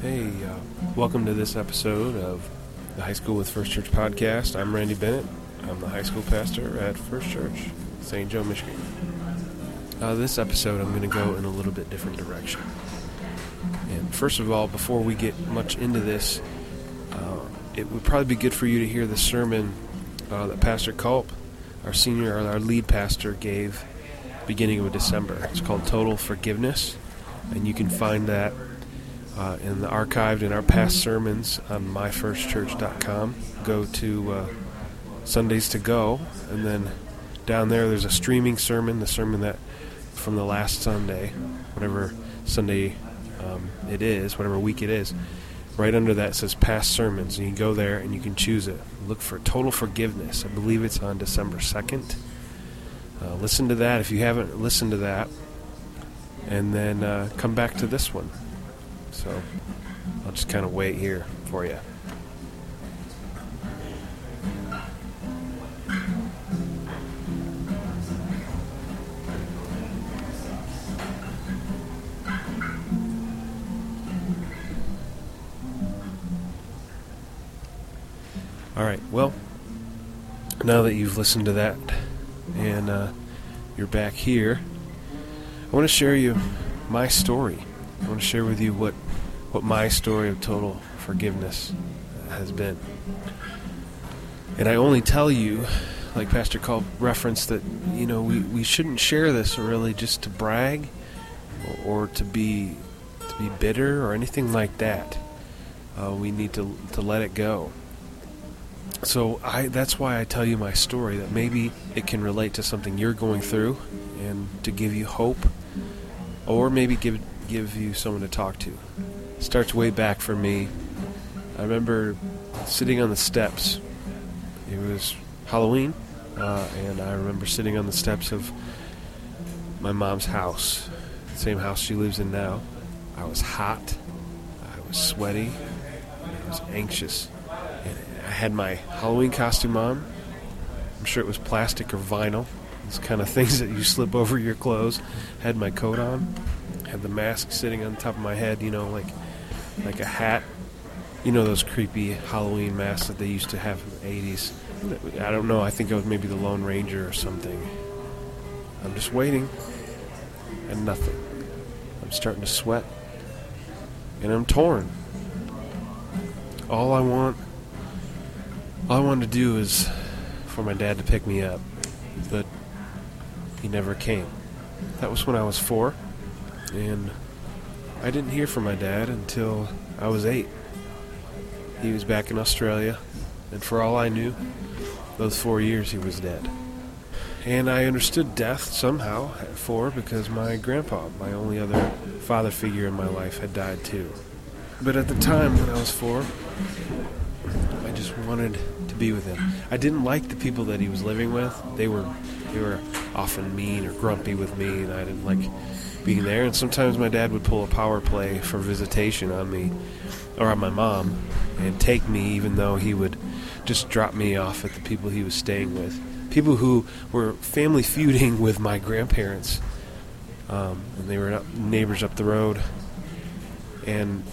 Hey, uh, welcome to this episode of the High School with First Church podcast. I'm Randy Bennett. I'm the high school pastor at First Church, St. Joe, Michigan. Uh, this episode, I'm going to go in a little bit different direction. And first of all, before we get much into this, uh, it would probably be good for you to hear the sermon uh, that Pastor Culp, our senior, our lead pastor, gave beginning of December. It's called Total Forgiveness, and you can find that uh, in the archived in our past sermons on myfirstchurch.com. Go to uh, Sundays to Go, and then down there there's a streaming sermon, the sermon that from the last Sunday, whatever Sunday um, it is, whatever week it is. Right under that says past sermons, and you can go there and you can choose it. Look for total forgiveness. I believe it's on December 2nd. Uh, listen to that if you haven't listened to that, and then uh, come back to this one. So I'll just kind of wait here for you. All right. Well, now that you've listened to that and uh, you're back here, I want to share you my story. I want to share with you what what my story of total forgiveness has been. And I only tell you, like Pastor Culp referenced, that you know we, we shouldn't share this really just to brag or, or to be to be bitter or anything like that. Uh, we need to to let it go. So I that's why I tell you my story that maybe it can relate to something you're going through and to give you hope or maybe give give you someone to talk to. It starts way back for me. I remember sitting on the steps. It was Halloween, uh, and I remember sitting on the steps of my mom's house, same house she lives in now. I was hot, I was sweaty, I was anxious. And I had my Halloween costume on. I'm sure it was plastic or vinyl. These kind of things that you slip over your clothes. Had my coat on had the mask sitting on top of my head, you know, like like a hat. You know those creepy Halloween masks that they used to have in the 80s. I don't know. I think it was maybe the Lone Ranger or something. I'm just waiting, and nothing. I'm starting to sweat, and I'm torn. All I want, all I want to do is for my dad to pick me up, but he never came. That was when I was four. And I didn't hear from my dad until I was eight. He was back in Australia, and for all I knew, those four years he was dead. And I understood death somehow at four because my grandpa, my only other father figure in my life, had died too. But at the time when I was four, I just wanted to be with him. I didn't like the people that he was living with. They were they were often mean or grumpy with me, and I didn't like being there. And sometimes my dad would pull a power play for visitation on me or on my mom and take me, even though he would just drop me off at the people he was staying with. People who were family feuding with my grandparents. Um, and they were neighbors up the road. And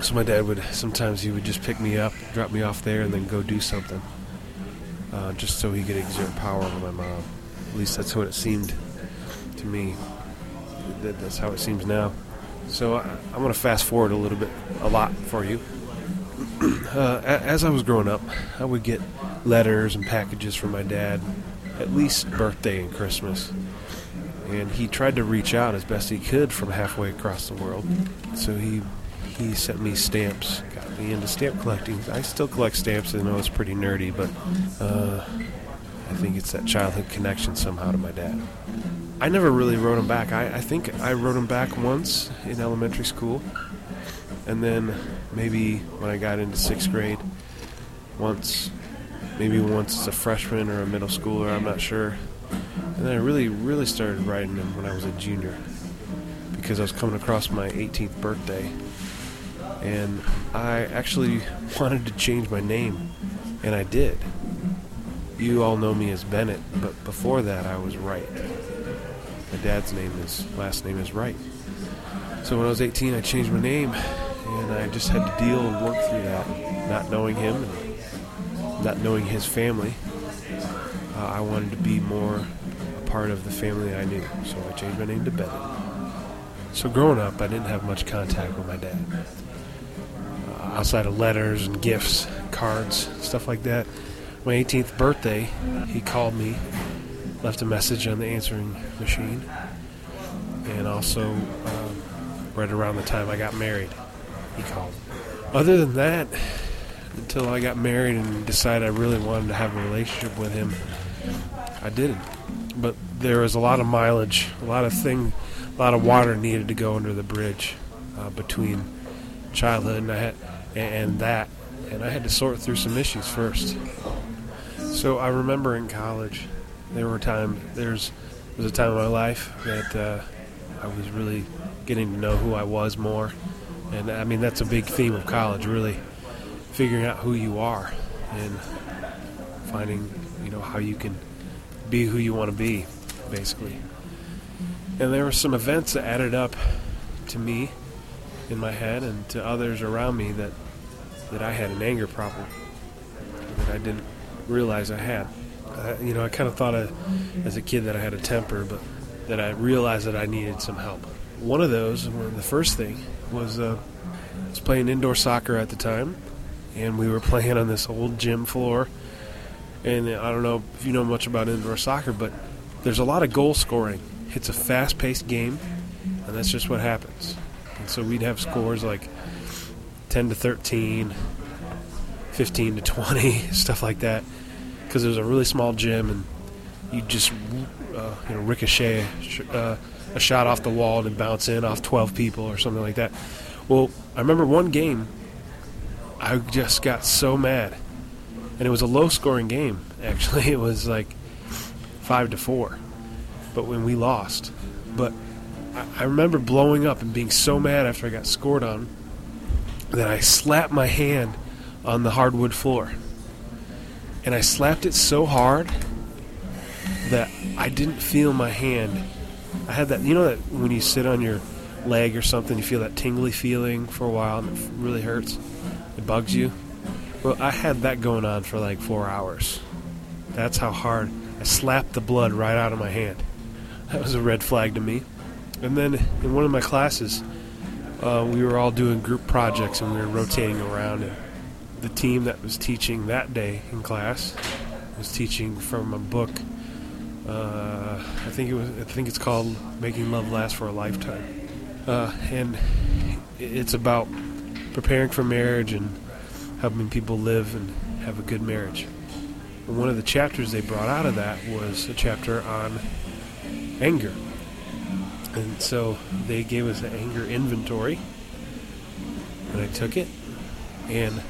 so my dad would sometimes he would just pick me up, drop me off there, and then go do something, uh, just so he could exert power over my mom. At least that's what it seemed to me that, that's how it seems now. So I, am going to fast forward a little bit, a lot for you. uh, as I was growing up, I would get letters and packages from my dad, at least birthday and Christmas. And he tried to reach out as best he could from halfway across the world. So he he sent me stamps, got me into stamp collecting. I still collect stamps. I know it's pretty nerdy, but uh, I think it's that childhood connection somehow to my dad. I never really wrote them back. I, I think I wrote them back once in elementary school, and then maybe when I got into sixth grade, once, maybe once as a freshman or a middle schooler, I'm not sure. And then I really, really started writing them when I was a junior because I was coming across my 18th birthday, and I actually wanted to change my name, and I did. You all know me as Bennett, but before that I was Wright. My dad's name is last name is Wright. So when I was 18, I changed my name, and I just had to deal and work through that, not knowing him not knowing his family. Uh, I wanted to be more a part of the family I knew, so I changed my name to Ben. So growing up, I didn't have much contact with my dad. Uh, outside of letters and gifts, cards, stuff like that. My 18th birthday, he called me, left a message on the answering machine, and also um, right around the time I got married, he called. Other than that, until I got married and decided I really wanted to have a relationship with him, I didn't. But there was a lot of mileage, a lot of thing, a lot of water needed to go under the bridge uh, between childhood and, I had, and that, and I had to sort through some issues first. So I remember in college, there were times there's was a time in my life that uh, I was really getting to know who I was more, and I mean that's a big theme of college, really figuring out who you are and finding you know how you can be who you want to be, basically. And there were some events that added up to me in my head and to others around me that that I had an anger problem that I didn't realize I had. Uh, you know, I kind of thought I, as a kid that I had a temper, but that I realized that I needed some help. One of those, the first thing, was uh, I was playing indoor soccer at the time, and we were playing on this old gym floor. And I don't know if you know much about indoor soccer, but there's a lot of goal scoring. It's a fast-paced game, and that's just what happens. And so we'd have scores like 10 to 13, 15 to 20, stuff like that, because it was a really small gym, and you just uh, you know ricochet uh, a shot off the wall and bounce in off 12 people or something like that. Well, I remember one game, I just got so mad, and it was a low-scoring game. Actually, it was like five to four, but when we lost, but I, I remember blowing up and being so mad after I got scored on that I slapped my hand on the hardwood floor. And I slapped it so hard that I didn't feel my hand. I had that, you know, that when you sit on your leg or something, you feel that tingly feeling for a while and it really hurts. It bugs you. Well, I had that going on for like four hours. That's how hard I slapped the blood right out of my hand. That was a red flag to me. And then in one of my classes, uh, we were all doing group projects and we were rotating around. And the team that was teaching that day in class was teaching from a book. Uh, I think it was. I think it's called "Making Love Last for a Lifetime," uh, and it's about preparing for marriage and helping people live and have a good marriage. And one of the chapters they brought out of that was a chapter on anger. And so they gave us an anger inventory, and I took it, and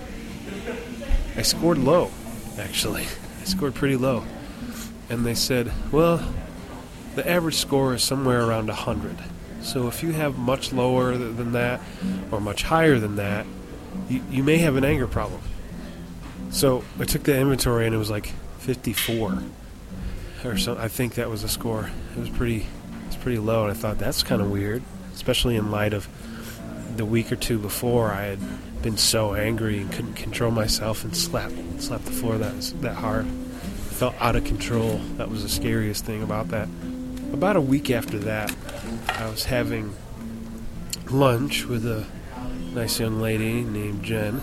I scored low, actually. I scored pretty low. And they said, well, the average score is somewhere around 100. So if you have much lower than that or much higher than that, you, you may have an anger problem. So I took the inventory and it was like 54 or so. I think that was a score. It was pretty, it's pretty low, and I thought that's kind of weird, especially in light of the week or two before I had been so angry and couldn't control myself and slapped slapped the floor that that hard. felt out of control. That was the scariest thing about that. About a week after that, I was having lunch with a nice young lady named Jen.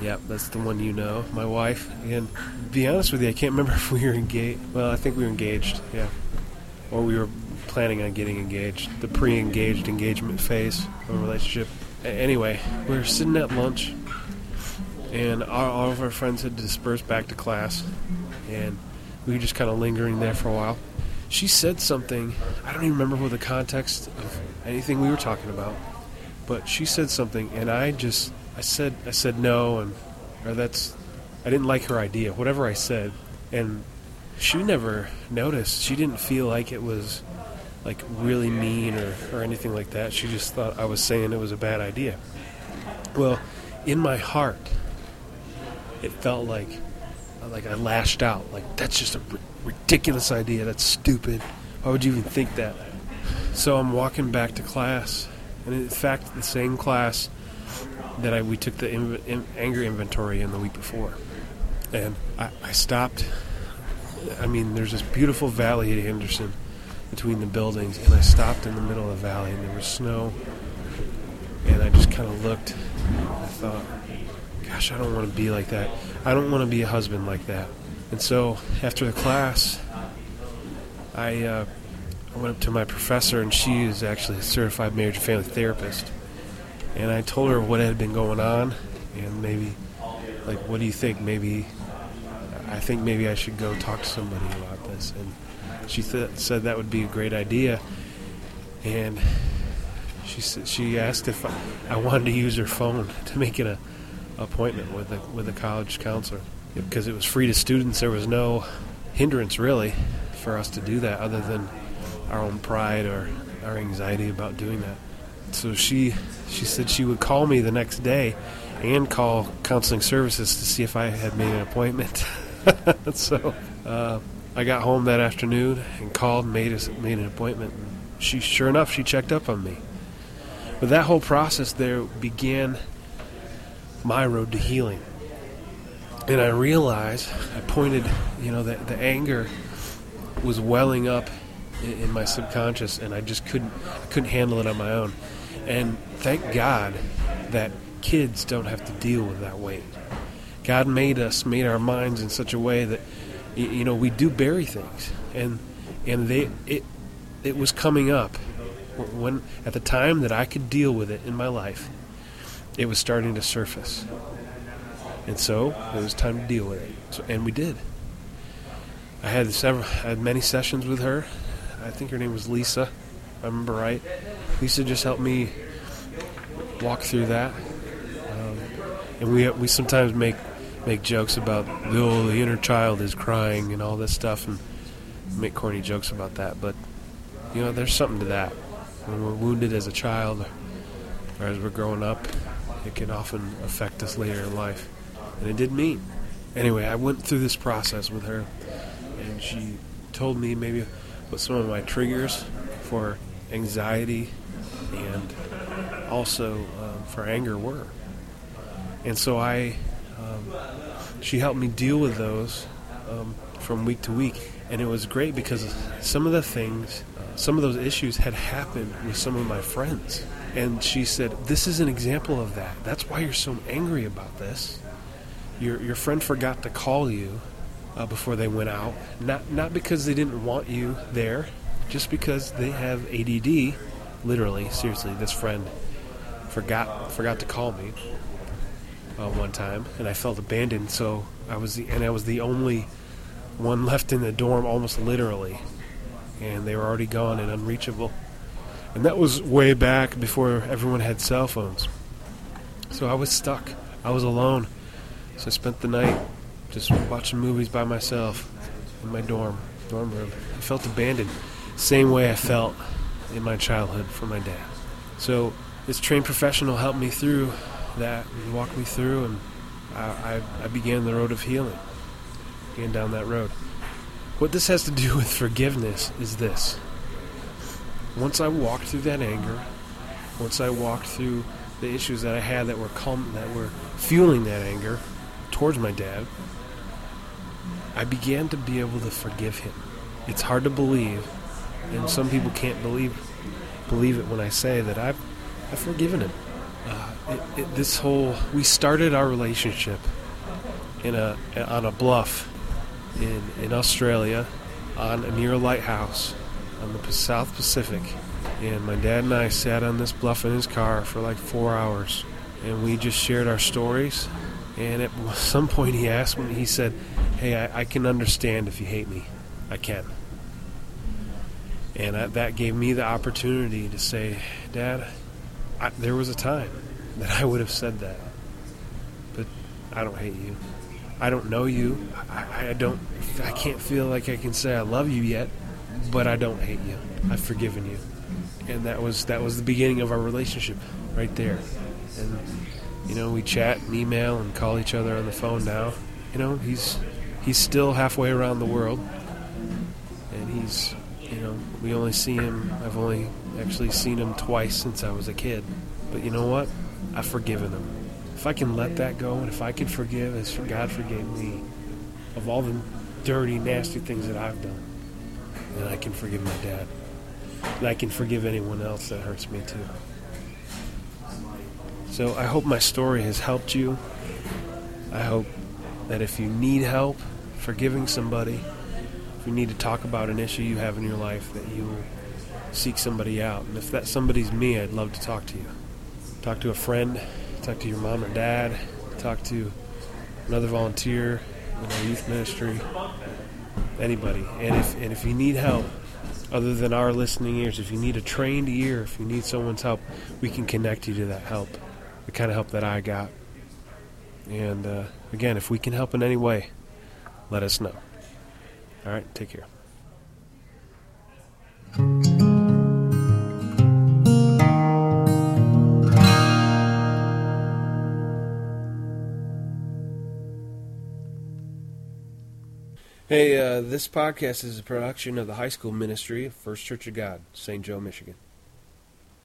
Yep, that's the one you know, my wife. And be honest with you, I can't remember if we were engaged. Well, I think we were engaged, yeah. Or we were planning on getting engaged. The pre engaged engagement phase of a relationship. Anyway, we were sitting at lunch, and all, all of our friends had dispersed back to class, and we were just kind of lingering there for a while. She said something, I don't even remember what the context of anything we were talking about, but she said something, and I just, I said, I said no, and or that's, I didn't like her idea, whatever I said, and she never noticed. She didn't feel like it was like really mean or, or anything like that. She just thought I was saying it was a bad idea. Well, in my heart, it felt like like I lashed out. Like that's just a r- ridiculous idea. That's stupid. Why would you even think that? So I'm walking back to class, and in fact, the same class that I we took the in, anger inventory in the week before, and I, I stopped. I mean, there's this beautiful valley at Anderson between the buildings, and I stopped in the middle of the valley, and there was snow, and I just kind of looked. I thought, gosh, I don't want to be like that. I don't want to be a husband like that. And so after the class, I, uh, I went up to my professor, and she is actually a certified marriage and family therapist. And I told her what had been going on, and maybe, like, what do you think? Maybe, I think maybe I should go talk to somebody about this. And she th- said that would be a great idea. And she she asked if I, I wanted to use her phone to make an appointment with a with a college counselor because it was free to students. There was no hindrance really for us to do that other than our own pride or our anxiety about doing that. So she she said she would call me the next day and call counseling services to see if I had made an appointment. so uh, I got home that afternoon and called, made a, made an appointment. She sure enough she checked up on me. But that whole process there began my road to healing. And I realized, I pointed, you know, that the anger was welling up in, in my subconscious, and I just couldn't, I couldn't handle it on my own. And thank God that kids don't have to deal with that weight. God made us, made our minds in such a way that, you know, we do bury things, and and they it it was coming up when at the time that I could deal with it in my life, it was starting to surface. And so it was time to deal with it. So, and we did. I had several, I had many sessions with her. I think her name was Lisa. I remember right. Lisa just helped me walk through that. Um, and we we sometimes make make jokes about oh the inner child is crying and all this stuff and make corny jokes about that. But you know, there's something to that when we're wounded as a child or as we're growing up, it can often affect us later in life. And it did me. Anyway, I went through this process with her, and she told me maybe what some of my triggers for anxiety and also um, for anger were. And so I, um, she helped me deal with those um, from week to week. And it was great because some of the things some of those issues had happened with some of my friends. And she said, This is an example of that. That's why you're so angry about this. Your, your friend forgot to call you uh, before they went out. Not, not because they didn't want you there, just because they have ADD. Literally, seriously, this friend forgot forgot to call me uh, one time, and I felt abandoned. So I was the and I was the only one left in the dorm, almost literally and they were already gone and unreachable. And that was way back before everyone had cell phones. So I was stuck. I was alone. So I spent the night just watching movies by myself in my dorm dorm room. I felt abandoned, same way I felt in my childhood from my dad. So this trained professional helped me through that and walked me through, and I, I, I began the road of healing. Began down that road. What this has to do with forgiveness is this. Once I walked through that anger, once I walked through the issues that I had that were that were fueling that anger towards my dad, I began to be able to forgive him. It's hard to believe, and some people can't believe believe it when I say that I've I've forgiven him. Uh, it, it, this whole we started our relationship in a on a bluff in, in Australia on near a lighthouse on the South Pacific. And my dad and I sat on this bluff in his car for like four hours. And we just shared our stories. And at some point he asked me, he said, Hey, I, I can understand if you hate me. I can. And I, that gave me the opportunity to say, Dad, I, there was a time that I would have said that. But I don't hate you. I don't know you. I, I don't. I can't feel like I can say I love you yet, but I don't hate you. I've forgiven you, and that was that was the beginning of our relationship, right there. And you know, we chat and email and call each other on the phone now. You know, he's he's still halfway around the world, and he's you know we only see him. I've only actually seen him twice since I was a kid. But you know what? I've forgiven him. If I can let that go, and if I can forgive as God forgave me of all the dirty, nasty things that I've done, then I can forgive my dad. And I can forgive anyone else that hurts me too. So I hope my story has helped you. I hope that if you need help forgiving somebody, if you need to talk about an issue you have in your life, that you seek somebody out. And if that somebody's me, I'd love to talk to you. Talk to a friend, talk to your mom or dad, talk to another volunteer in our youth ministry, anybody. And if and if you need help, other than our listening ears, if you need a trained ear, if you need someone's help, we can connect you to that help the kind of help that I got. And uh, again, if we can help in any way, let us know. All right, take care. Hey, uh, this podcast is a production of the high school ministry of First Church of God, St. Joe, Michigan.